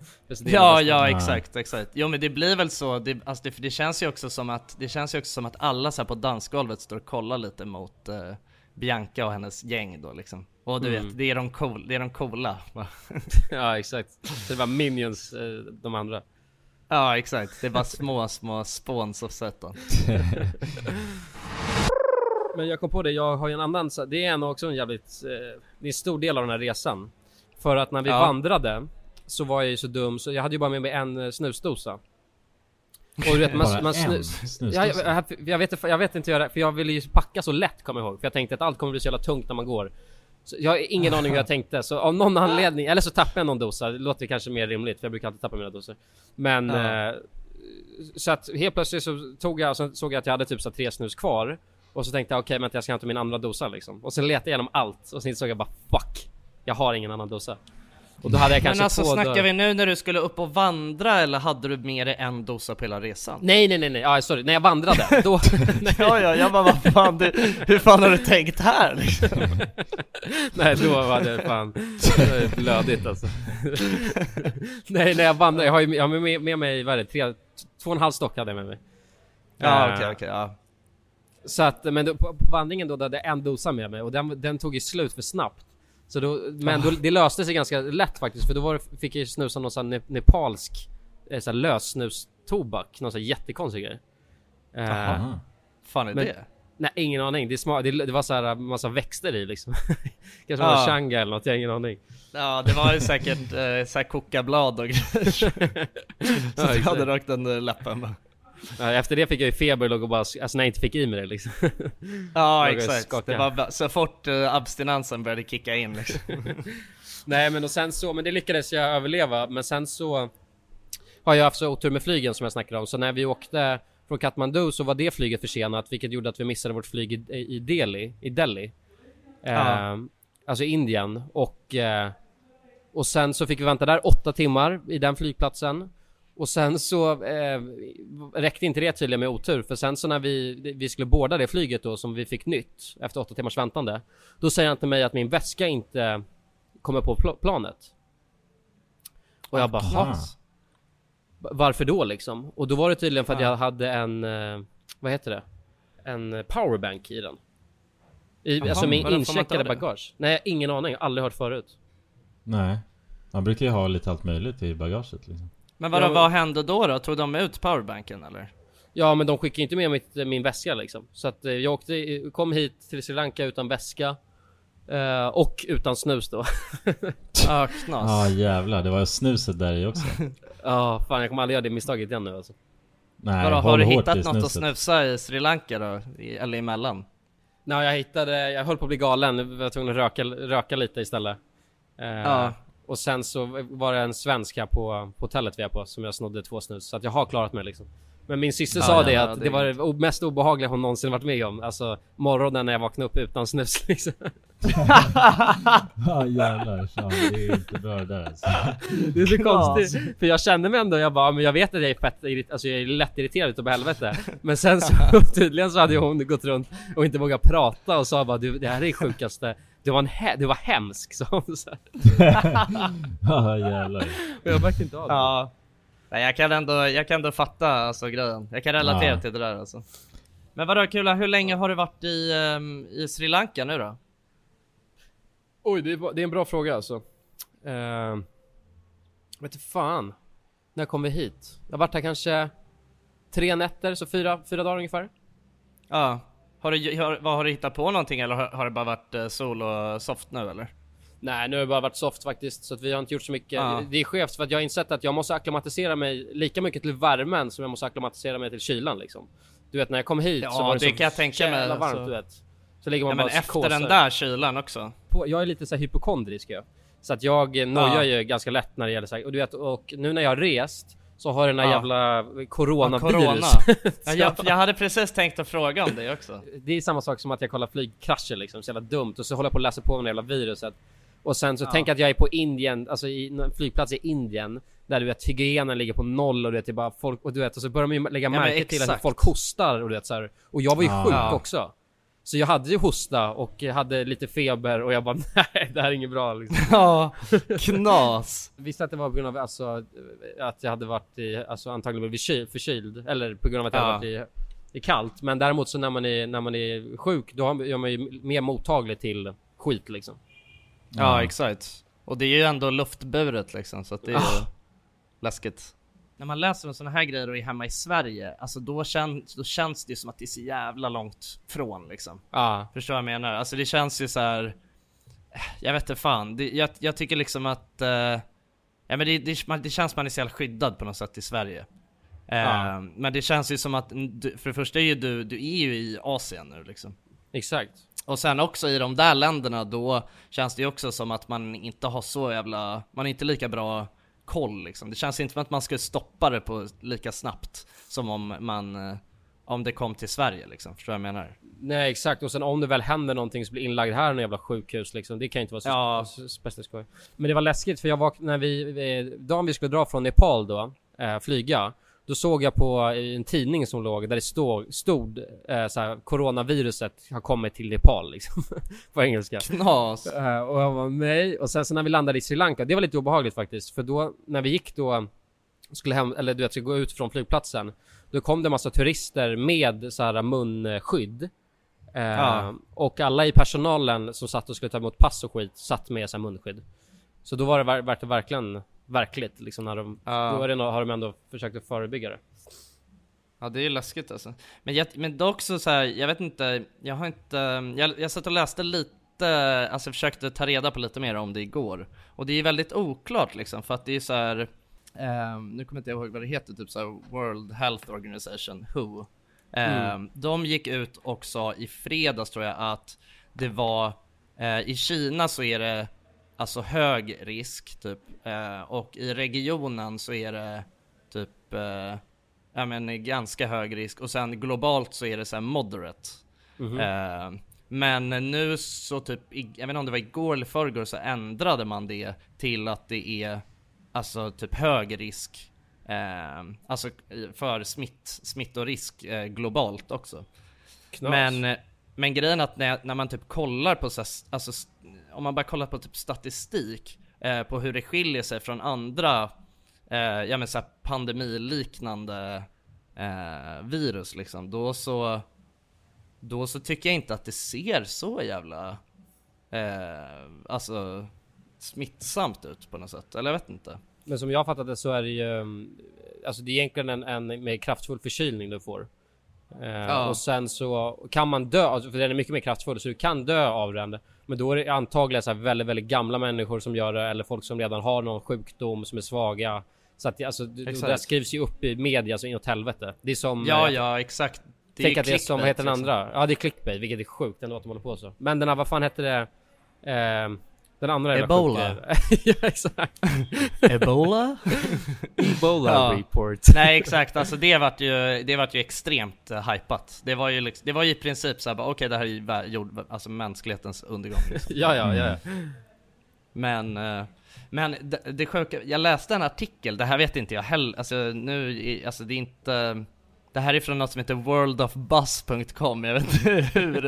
Ja, ja exakt, exakt. Jo men det blir väl så, det, alltså det, för det känns ju också som att, det känns ju också som att alla så här på dansgolvet står och kollar lite mot eh, Bianca och hennes gäng då liksom. Och du Mm. vet, det är de, cool, det är de coola. Ja exakt Det var minions, eh, de andra ja exakt, det är bara små, små spåns och sätten. Men jag kom på det, jag har ju en annan, så- det är en också en jävligt, eh, det är en stor del av den här resan. För att när vi Ja. vandrade så var jag ju så dum så jag hade ju bara med mig en eh, snusdosa. Och du vet man, man snus... Jag, jag, jag, vet, jag vet inte göra, för jag ville ju packa så lätt kommer jag ihåg. För jag tänkte att allt kommer bli så jävla tungt när man går. Så jag har ingen aning hur jag tänkte, så av någon anledning, eller så tappade jag någon dosa, det låter kanske mer rimligt för jag brukar alltid tappa mina doser. Men Ja. eh, så att helt plötsligt så tog jag, sen såg jag att jag hade typ så tre snus kvar. Och så tänkte jag okej, men jag ska hämta min andra dosa liksom. Och sen letade jag igenom allt och sen såg jag bara fuck, jag har ingen annan dosa. Och då hade jag kanske Men alltså snackar då- vi nu när du skulle upp och vandra eller hade du med dig en dosa på hela resan? Nej nej nej nej, ja, sorry, när jag vandrade, då... ja ja, jag bara vad fan, du, hur fan har du tänkt här liksom? Nej då var det fan blödigt alltså. Nej när jag vandrar, jag har ju jag har med, med mig, vad är det, tre, två och en halv stock hade jag med mig. Ja Eh, okej okej, ja. Så att, men då, på, på vandringen då, då hade jag en dosa med mig och den, den tog ju slut för snabbt. Så då, men då, det löste sig ganska lätt faktiskt för då var det, fick jag snusa någon sån här ne, nepalsk eh, så här lössnustobak, någon sån här jättekonstig grej. Eh, Jaha. Fan är men- det? Nej ingen aning, det, smak, det, det var så här massa växter i liksom. Kanske Ja. var changa eller något, jag har ingen aning. Ja det var ju säkert eh, såhär kokablad och grejer. så Ja, du hade rökt under läppen bara. Efter det fick jag ju feber och låg och bara, alltså när jag inte fick i mig det liksom. Ja exakt, det var så fort eh, abstinensen började kicka in liksom. Nej men och sen så, men det lyckades jag överleva, men sen så har jag haft så otur med flygen som jag snackade om, så när vi åkte från Kathmandu så var det flyget försenat, vilket gjorde att vi missade vårt flyg i, i Delhi, i Delhi. Eh, alltså Indien. Och eh, och sen så fick vi vänta där åtta timmar i den flygplatsen och sen så eh, räckte inte det tydligen med otur för sen så när vi, vi skulle borda det flyget då som vi fick nytt efter åtta timmars väntande Då säger han till mig att min väska inte kommer på pl- planet Och jag bara Aha. "Ha? V- Varför då liksom? Och då var det tydligen för att Ja. jag hade en, eh, vad heter det? En powerbank i den I, Jaha, Alltså min incheckade bagage Nej, ingen aning, aldrig hört förut Nej. Man brukar ju ha lite allt möjligt i bagaget liksom. Men vadå, Ja. vad hände då då? Tog de ut powerbanken eller? Ja men de skickade inte med mitt, min väska liksom. Så att eh, jag åkte, kom hit till Sri Lanka utan väska. Eh, och utan snus då. Ja, knas. Ja ah, jävlar, det var snuset där i också. Ja, fan jag kommer aldrig göra det misstaget igen nu alltså. Nej, Vadå, har du hittat något att snuset. snusa i Sri Lanka då? I, eller emellan? Nej jag hittade, jag höll på att bli galen, jag var tvungen att röka, röka lite istället. Eh, Ja. Och sen så var det en svensk här på, på hotellet vi är på som jag snodde två snus. Så att jag har klarat mig liksom. Men min syster Ja, sa ja, det ja, att det det, var det mest obehagliga hon någonsin varit med om. Alltså morgonen när jag vaknade upp utan snus liksom. Ja jävlar, fan, det är inte bra det där alltså. Det är så konstigt. För jag kände mig ändå, jag bara, men jag vet att jag är fett alltså jag är lätt irriterad utav helvete. Men sen så tydligen så hade hon gått runt och inte vågat prata och sa bara du, det här är det sjukaste. Du var, en he- du var hemsk sa hon så här. Ja jävlar. Jag märkte inte av det. Ja. Nej jag kan ändå, jag kan ändå fatta alltså grejen. Jag kan relatera Ja. till det där alltså. Men vadå Kula, hur länge har du varit i, ehm, i Sri Lanka nu då? Oj, det är, det är en bra fråga alltså. Uh, vet inte fan. När kom vi hit? Jag har varit här kanske tre nätter, så fyra, fyra dagar ungefär. Ja. Har du, har, vad, har du hittat på någonting eller har, har det bara varit eh, sol och soft nu eller? Nej, nu har det bara varit soft faktiskt, så att vi har inte gjort så mycket. Ja. Det är skevt för att jag har insett att jag måste acklimatisera mig lika mycket till värmen som jag måste acklimatisera mig till kylan liksom. Du vet när jag kom hit Ja, så var det, det så kan jag tänka mig, varmt alltså. du vet. Så ligger man Ja, bara men efter den där kylan också. på, jag är lite så här hypokondrisk jag. Så att jag eh, nojar Ja. ju ganska lätt när det gäller så här, och du vet, och nu när jag har rest så har den här Ja. jävla Ja, coronavirus. corona. Ja, jag, jag hade precis tänkt att fråga om det också. det är samma sak som att jag kollar flygkrascher liksom, så jävla dumt och så håller jag på att läsa på om det jävla viruset. Och sen så Ja. tänk att jag är på Indien, alltså i en flygplats i Indien där du vet hygienen ligger på noll och du vet det är bara folk och du vet och så börjar man ju lägga men märke till att folk hostar och du vet så här. Och jag var ju Ja. sjuk Ja. också. Så jag hade ju hosta och hade lite feber och jag bara nej det här är inget bra liksom. Ja, knas. Visste att det var på grund av alltså att jag hade varit i, alltså antagligen blivit kyl, förkyld eller på grund av att jag Ja. hade varit i, i kallt. Men däremot så när man är, när man är sjuk då är man ju mer mottaglig till skit liksom. Ja, exakt. Och det är ju ändå luftburet liksom, så att det är ju Ah. läskigt. När man läser om såna här grejer och är hemma i Sverige, alltså då, känns, då känns det som att det är så jävla långt från liksom. Ja. Förstår vad jag menar? Alltså det känns ju så här. Jag vet inte fan, det, jag, jag tycker liksom att eh, Ja men det, det, man, det känns man är så jävla skyddad på något sätt i Sverige Eh, Ja. Men det känns ju som att, du, för det första är ju du, du är ju i Asien nu liksom Exakt. och sen också i de där länderna då känns det ju också som att man inte har så jävla, man är inte lika bra koll liksom. Det känns inte som att man skulle stoppa det på lika snabbt som om man, eh, om det kom till Sverige liksom. Förstår du vad jag menar? Nej exakt, och sen om det väl händer någonting så blir inlagd här i jävla sjukhus liksom. Det kan ju inte vara så Ja. speciellt skoj. Men det var läskigt för jag var, när vi, vi dagen vi skulle dra från Nepal då, eh, flyga. Då såg jag på i en tidning som låg där det stod, stod eh, såhär, coronaviruset har kommit till Nepal liksom. på engelska. Knas! Eh, och jag var nej. Och sen så när vi landade i Sri Lanka, det var lite obehagligt faktiskt. För då, när vi gick då, skulle hem, eller du vet, skulle gå ut från flygplatsen. Då kom det massa turister med så här munskydd. Eh, Ja. Och alla i personalen som satt och skulle ta emot pass och skit satt med här munskydd. Så då var det, ver- var det verkligen verkligt liksom när de, Ja. då är det, har de ändå försökt att förebygga det. Ja det är ju läskigt alltså. Men, jag, men dock så, så här, jag vet inte, jag har inte, jag, jag satt och läste lite, alltså försökte ta reda på lite mer om det igår. Och det är väldigt oklart liksom, för att det är så här. ehm, nu kommer inte jag ihåg vad det heter, typ så här World Health Organization, WHO. Ehm, De gick ut och sa i fredags tror jag att det var, eh, i Kina så är det alltså hög risk typ, eh, och i regionen så är det typ eh, ja men ganska hög risk och sen globalt så är det så moderate. Eh, men nu så typ, jag vet inte om det var igår eller förrgår så ändrade man det till att det är alltså typ hög risk. Eh, alltså för smitt, smittorisk eh, globalt också. Knas. Men, men grejen är att när, när man typ kollar på så här, alltså om man bara kollar på typ statistik eh, på hur det skiljer sig från andra eh, ja men så här pandemiliknande eh, virus liksom, då så då så tycker jag inte att det ser så jävla eh, alltså smittsamt ut på något sätt, eller jag vet inte. Men som jag har fattat det så är det ju, mm, alltså det är egentligen en, en mer kraftfull förkylning du får. Eh, Ja. Och sen så kan man dö, alltså för den är mycket mer kraftfull så du kan dö av den. Men då är det antagligen så här väldigt, väldigt gamla människor som gör det eller folk som redan har någon sjukdom som är svaga. Så att alltså, det- Exakt. det där skrivs ju upp i media så inåt helvete. Det är som... Ja, eh, ja, exakt. Det Tänk att det är som, vad heter den clickbait, andra? Ja det är clickbait, vilket är sjukt ändå att de håller på så. Men den här, vad fan hette det? Ehm, den andra Ebola. ja exakt. Ebola? Ebola Ja. report. Nej exakt, alltså det vart ju, det vart ju extremt uh, hypat. Det var ju liksom, det var ju i princip såhär bara okej det här är ju jord, alltså mänsklighetens undergång liksom. ja, ja, ja. Men, eh, men det, det sjuka, jag läste en artikel, det här vet inte jag heller, alltså nu, alltså det är inte det här är från något som heter worldofbuzz.com, jag vet inte hur,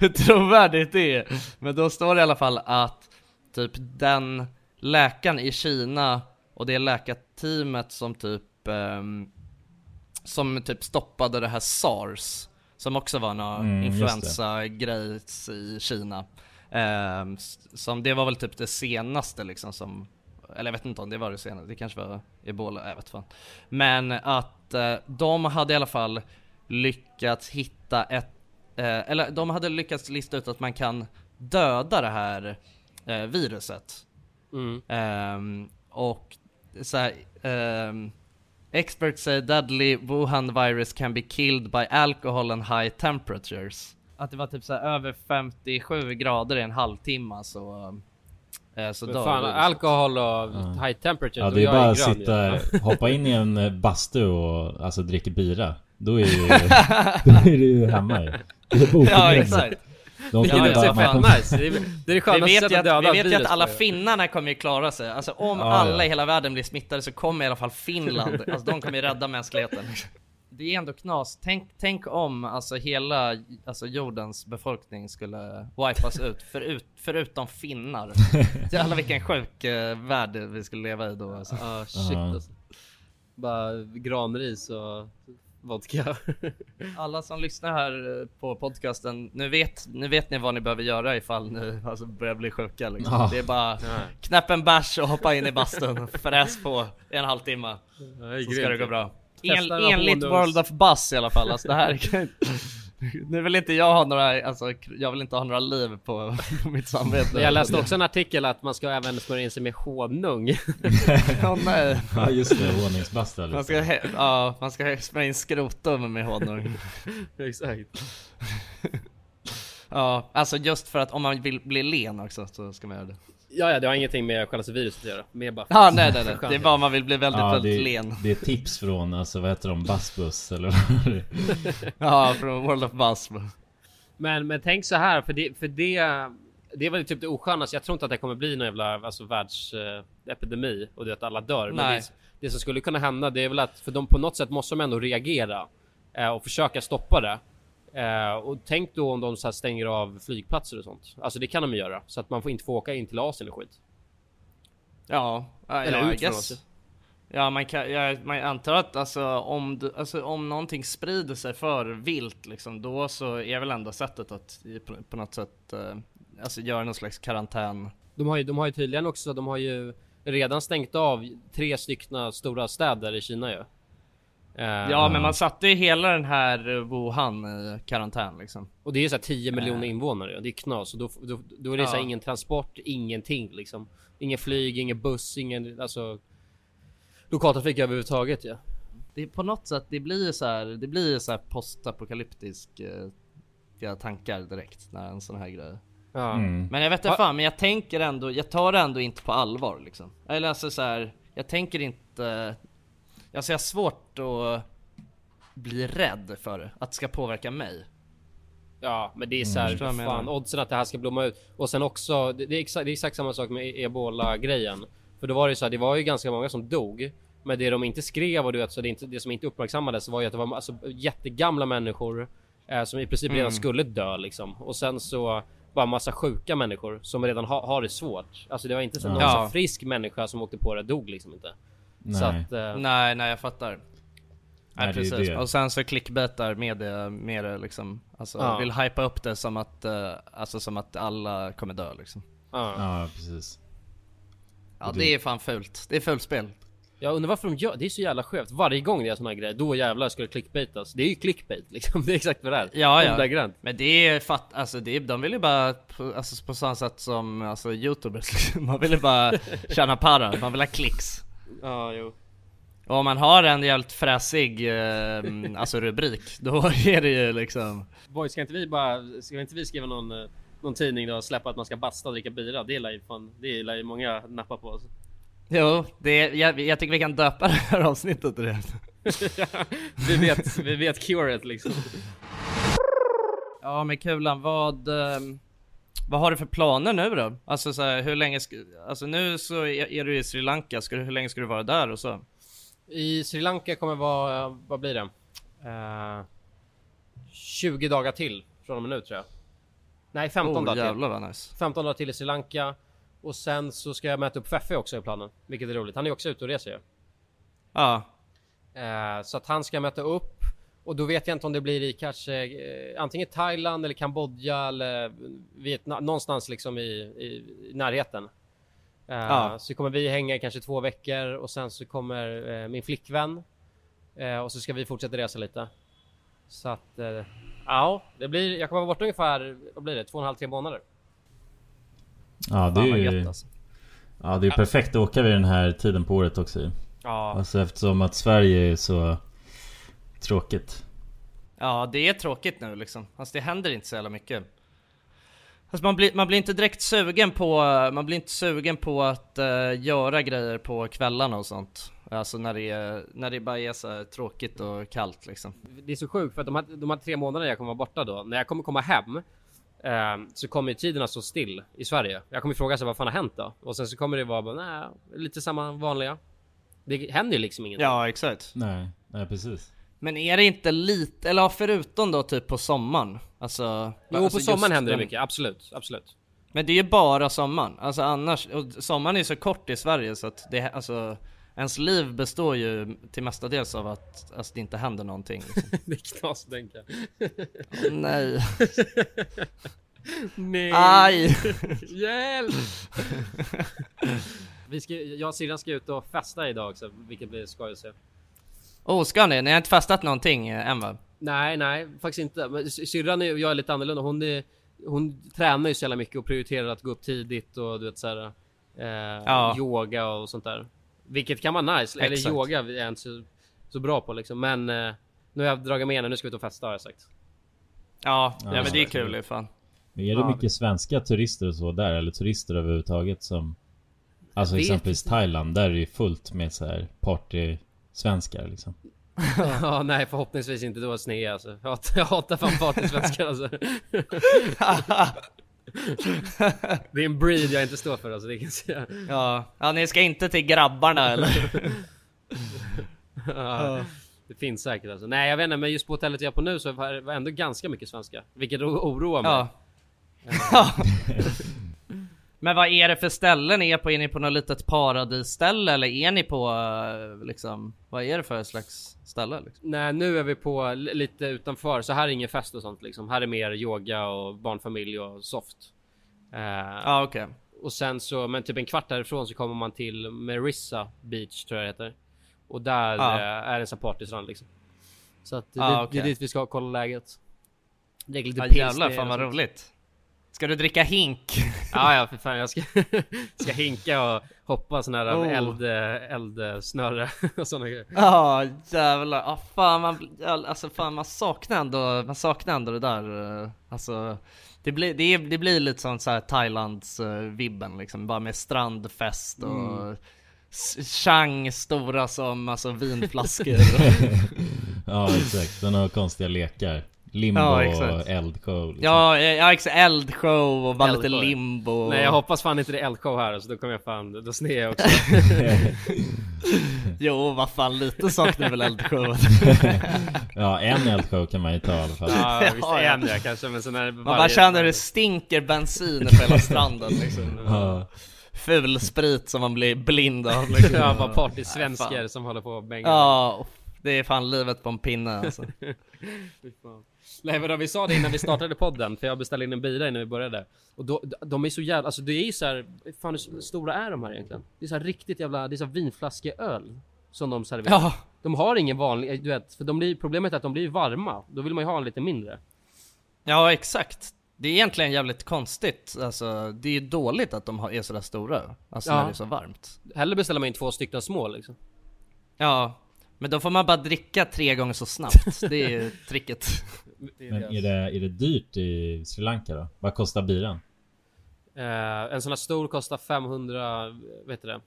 hur trovärdigt det är. Men då står det i alla fall att typ den läkaren i Kina och det läkarteamet som typ ehm, som typ stoppade det här SARS som också var någon Mm, influensa-grej i Kina. S- som det var väl typ det senaste liksom som eller jag vet inte om det var det senaste, det kanske var ebola, jag vet fan. Men att eh, de hade i alla fall lyckats hitta ett, eh, eller de hade lyckats lista ut att man kan döda det här eh, viruset. Mm. Ehm, och så här, ehm, experts say deadly Wuhan virus can be killed by alcohol and high temperatures. Att det var typ så här över 57 grader i en halvtimme så, så Men dör fan, alkohol och high temperature, Ja då det är jag bara att grön sitta, hoppa in i en eh, bastu och alltså dricka bira Då är ju, då är du ju hemma ju Det är Ja exakt. De Det kan är fett nice. Det är det, är det Vi skönaste vet, ju sättet att döda vi vet ju att alla finnarna kommer ju klara sig. Alltså om Ja, alla ja. i hela världen blir smittade så kommer i alla fall Finland, alltså de kommer ju rädda mänskligheten. Det är ändå knas. Tänk, tänk om alltså hela alltså jordens befolkning skulle wipas ut, förut, förutom finnar. Jävlar vilken sjuk eh, värld vi skulle leva i då alltså. Ja, shit Ja. alltså. Bara granris och vodka. Alla som lyssnar här eh, på podcasten, nu vet, nu vet ni vad ni behöver göra ifall ni alltså, börjar bli sjuka liksom. Ja. Det är bara knäpp en bärs och hoppa in i bastun, fräs på i en halvtimme. Så ska det gå bra. En, enligt World of Buzz i alla fall, alltså det här Nu vill inte jag ha några, alltså jag vill inte ha några liv på, på mitt samvete jag läste också en artikel att man ska även smörja in sig med honung. Åh nej Ja just det, honungsbasta Man ska, ja, man ska smörja in skrotum med honung Exakt. Ja, alltså just för att om man vill bli len också så ska man göra det. Ja, ja, det har ingenting med själva viruset att göra. Mer bara... Ja, nej, nej, nej. Det är bara om man vill bli väldigt, Ja, väldigt det, len. det är tips från, alltså vad heter de, Bassbus eller vad? Ja, från World of Buzz. Men, men tänk så här, för det, för det, det är väl typ det oskönaste. Jag tror inte att det kommer bli någon jävla alltså, världsepidemi och det att alla dör. Men Nej. det, det som skulle kunna hända, det är väl att för de på något sätt måste de ändå reagera eh, och försöka stoppa det. Eh, och tänk då om de så här stänger av flygplatser och sånt. Alltså det kan de ju göra så att man får inte få åka in till Asien och skit. Ja, Eller ja, ut från. Asien. Ja, man kan, ja, man antar att alltså om, du, alltså om någonting sprider sig för vilt liksom, då så är väl enda sättet att på, på något sätt eh, alltså göra någon slags karantän. De har ju, de har ju tydligen också, de har ju redan stängt av tre stycken stora städer i Kina ju. Ja, men man satte ju hela den här eh, Wuhan i karantän liksom. Och det är så här 10 miljoner Eh. invånare, det är knas. Och då, då, då är det så här Ja. ingen transport, ingenting liksom. Ingen flyg, ingen buss, ingen alltså lokaltrafik överhuvudtaget ja. Det är på något sätt, det blir ju så här, det blir ju så här postapokalyptisk eh, ja, tankar direkt när en sån här grej. Ja. Mm. Men jag vet inte fan, men jag tänker ändå, jag tar det ändå inte på allvar liksom. Eller alltså så här, jag tänker inte, alltså jag har svårt att bli rädd för att det ska påverka mig. Ja, men det är så här, Förstår vad jag fan oddsen att det här ska blomma ut. Och sen också, det, det, är, exakt, det är exakt samma sak med e- ebola grejen. För då var det ju så här, det var ju ganska många som dog. Men det de inte skrev och du vet, så det, inte, det som inte uppmärksammades var ju att det var alltså, jättegamla människor eh, som i princip redan Mm. skulle dö liksom. Och sen så bara massa sjuka människor som redan ha, har det svårt. Alltså det var inte så någon Ja. så här frisk människa som åkte på det dog liksom inte. Så Nej. att, eh, Nej, nej jag fattar. Nej, Nej, precis. det. Och sen så clickbaitar media med det liksom. Alltså Ja. vill hypa upp det som att, eh, alltså som att alla kommer dö liksom. ja. Ja, precis. Ja det det- är fan fult. Det är fult spel. Jag undrar varför de gör det är så jävla skevt. Varje gång det är såna här grejer, då jävlar ska det clickbaitas. Det är ju clickbait liksom. Det är exakt vad det är. Ja, ja. Men det är fatt, alltså det är, de vill ju bara, på, alltså på samma sätt som alltså youtubers liksom. Man vill ju bara tjäna para, man vill ha klicks. Ja, jo. Och om man har en jävligt fräsig, eh, alltså rubrik, då är det ju liksom Boy, ska inte vi bara, ska inte vi skriva någon, eh, någon tidning då och släppa att man ska basta och dricka bira? Det lär ju fan, det lär ju många nappa på. Alltså. Jo, det, jag, jag tycker vi kan döpa det här avsnittet till det. vi vet, vi vet curet liksom. Ja men Kulan, vad, ehm, vad har du för planer nu då? Alltså så här, hur länge, alltså nu så är, du i Sri Lanka, ska du, hur länge ska du vara där och så? I Sri Lanka kommer vara, vad blir det? Eh, 20 dagar till från och med nu tror jag. Nej 15 oh, dagar till. jävlar vad nice. 15 dagar till i Sri Lanka. Och sen så ska jag möta upp Feffe också i planen. Vilket är roligt. Han är också ute och reser ju. Ja, Eh, så att han ska möta upp. Och då vet jag inte om det blir i kanske eh, antingen Thailand eller Kambodja eller Vietnam, någonstans liksom i, i, i närheten. Eh, Ja. Så kommer vi hänga i kanske två veckor och sen så kommer eh, min flickvän. Eh, och så ska vi fortsätta resa lite. Så att eh, ja, det blir, jag kommer vara borta ungefär, vad blir det, två och en halv, tre månader. Ja, det är ju... gött alltså. Ja, det är perfekt att åka vid den här tiden på året också. Ja, Alltså eftersom att Sverige är så tråkigt. Ja, det är tråkigt nu liksom. Alltså det händer inte så jävla mycket. Alltså man blir, man blir inte direkt sugen på, man blir inte sugen på att eh, göra grejer på kvällarna och sånt. Alltså när det, är, när det bara är så här tråkigt och kallt liksom. det är så sjukt för att de här, de här tre månaderna jag kommer vara borta då, när jag kommer komma hem eh, så kommer ju tiderna stå still i Sverige. Jag kommer fråga sig vad fan har hänt då? Och sen så kommer det vara bara, nej, lite samma vanliga. Det händer ju liksom ingenting. Ja, exakt. Nej, nej precis. Men är det inte lite, eller förutom då typ på sommaren? Alltså, Jo, alltså på sommaren händer det den- mycket, absolut, absolut. Men det är ju bara sommaren, alltså annars, och sommaren är så kort i Sverige så att det, alltså Ens liv består ju till mestadels av att alltså, det inte händer någonting liksom. det är knas tänka. Åh, Nej Nej! Aj! Hjälp! Vi ska, jag och syrran ska ut och festa idag också, vilket blir skoj att se. Oh, ska ni? Ni har inte fastat någonting eh, än va? Nej, nej, faktiskt inte. Men sy- syrran är- och jag är lite annorlunda. Hon, är, hon tränar ju så jävla mycket och prioriterar att gå upp tidigt och du vet såhär eh, Ja. yoga och sånt där. Vilket kan vara nice. Eller Exakt. yoga är jag inte så, så bra på liksom. Men eh, nu har jag dragit med henne, nu ska vi ut och festa har jag sagt. Ja, Ja, ja men det är kul. ju fan Är det Ja. mycket svenska turister och så där? Eller turister överhuvudtaget som... Alltså exempelvis inte. Thailand, där är det ju fullt med så här party-svenskar liksom. ja, nej förhoppningsvis inte då sned alltså. Jag hatar, jag hatar fan partysvenskar alltså. det är en breed jag inte står för alltså, det kan jag säga. Ja, ja ni ska inte till grabbarna eller? Ja, det finns säkert alltså. Nej jag vet inte, men just på hotellet jag är på nu så var det ändå ganska mycket svenska. Vilket oroar mig. Ja. Men vad är det för ställen ni är på? Är ni på något litet paradisställe eller är ni på eh, liksom, vad är det för slags ställe? Liksom? Nej nu är vi på li- lite utanför, så här är ingen fest och sånt liksom. Här är mer yoga och barnfamilj och soft. Eh, Ja okej. Och sen så, men typ en kvart därifrån så kommer man till Merissa Beach tror jag det heter. Och där Ja. eh, är det en sån partystrand liksom. Så att det, Ja, det, det är dit vi ska kolla läget. Dricker lite Ja, pilsner jävlar fan vad roligt. Ska du dricka hink? Ja ja för fan jag ska, ska hinka och hoppa sån här Oh. eld, eldsnöre och såna grejer. Ja jävlar, ja, fan man, alltså fan man saknar ändå, man saknar ändå det där eh, Alltså det blir, det, det blir lite sånt såhär Thailands uh, vibben liksom, bara med strandfest och Mm. Chang stora som alltså vinflaskor Ja exakt, den har konstiga lekar. Limbo Ja, och eldshow liksom. Ja, ja exakt, eldshow och bara lite Eldshow. limbo Nej jag hoppas fan inte det är eldshow här så då kommer jag fan, då sned jag också. Jo vad fan lite saknar väl eldshowen Ja en eldshow kan man ju ta i alla fall. Ja, visst Ja, en ja. kanske men sen är det Man bara känner hur det stinker bensin på hela stranden liksom Ja. Ful sprit som man blir blind av liksom. Ja, bara partysvenskar som håller på och bänga. Ja, det är fan livet på en pinne alltså. Nej men vi sa det innan vi startade podden, för jag beställde in en bira innan vi började. Och då, de är så jävla, alltså det är ju så här, fan hur stora är de här egentligen? Det är så här riktigt jävla, det är så här vinflaskeöl. Som de serverar. Ja. De har ingen vanlig, du vet, för de blir, problemet är att de blir varma. Då vill man ju ha en lite mindre. Ja exakt. Det är egentligen jävligt konstigt, alltså det är ju dåligt att de har- är sådär stora, alltså Ja. när det är så varmt. Hellre beställer man in två stycken små liksom. Ja, men då får man bara dricka tre gånger så snabbt, det är ju tricket. Men är det, är det dyrt i Sri Lanka då? Vad kostar biran? Eh, en sån här stor kostar 500, vet du det?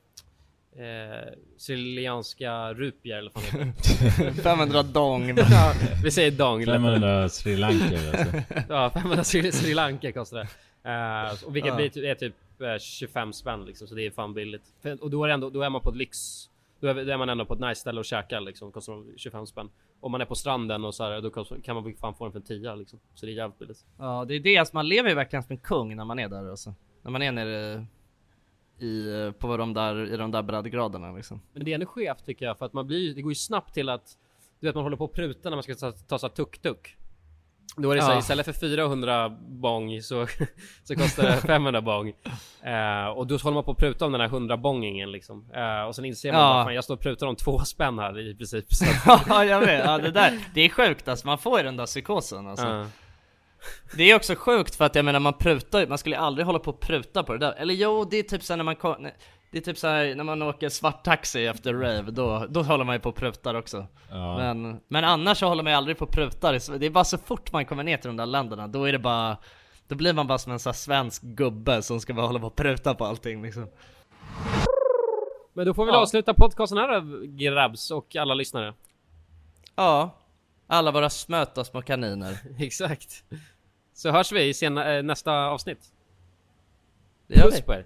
Eh, Sicilianska rupier eller vad fan heter det? 500 dong. ja, vi säger dong. 500 Sri Lanka alltså. ja, 500 Sri, Sri Lanka kostar det. Eh, och vilket Ja. blir är typ eh, 25 spänn liksom, så det är fan billigt. Och då är, ändå, då är man på ett lyx. Då är, då är man ändå på ett nice ställe och käkar liksom, kostar de 25 spänn. Om man är på stranden och så här, då kan man fan få den för en 10 liksom. Så det är jävligt billigt. Ja det är det, alltså man lever ju verkligen som en kung när man är där alltså. När man är nere i, på de där, i de där breddgraderna liksom. Men det är ändå skevt tycker jag för att man blir, det går ju snabbt till att Du vet man håller på att pruta när man ska ta, ta så tuk-tuk Då är det så här, Ja. istället för 400 bong så, så kostar det 500 bong eh, Och då håller man på att pruta om den här 100 bongingen liksom eh, Och sen inser man Ja. fan jag står och prutar om två spänn här i princip att, Ja jag vet, ja det där, det är sjukt alltså, man får ju den där psykosen alltså. Ja. Det är också sjukt för att jag menar man prutar man skulle aldrig hålla på och pruta på det där. Eller jo, det är typ så här när man kom, det är typ så här när man åker svart taxi efter rave, då, då håller man ju på och prutar också. Ja. Men, men annars så håller man ju aldrig på och prutar. Det är bara så fort man kommer ner till de där länderna, då är det bara då blir man bara som en sån här svensk gubbe som ska bara hålla på och pruta på allting liksom. Men då får vi Ja. avsluta podcasten här då, grabbs och alla lyssnare Ja, alla våra smöta små kaniner. Exakt Så hörs vi i sena, eh, nästa avsnitt Det gör Puss vi. på er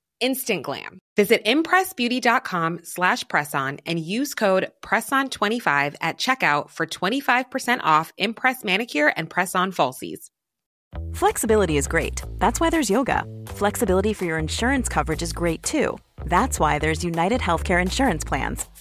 Instant glam. Visit impressbeauty.com slash presson and use code PRESSON25 at checkout for 25% off Impress Manicure and Press-On Falsies. Flexibility is great. That's why there's yoga. Flexibility for your insurance coverage is great too. That's why there's United Healthcare Insurance Plans.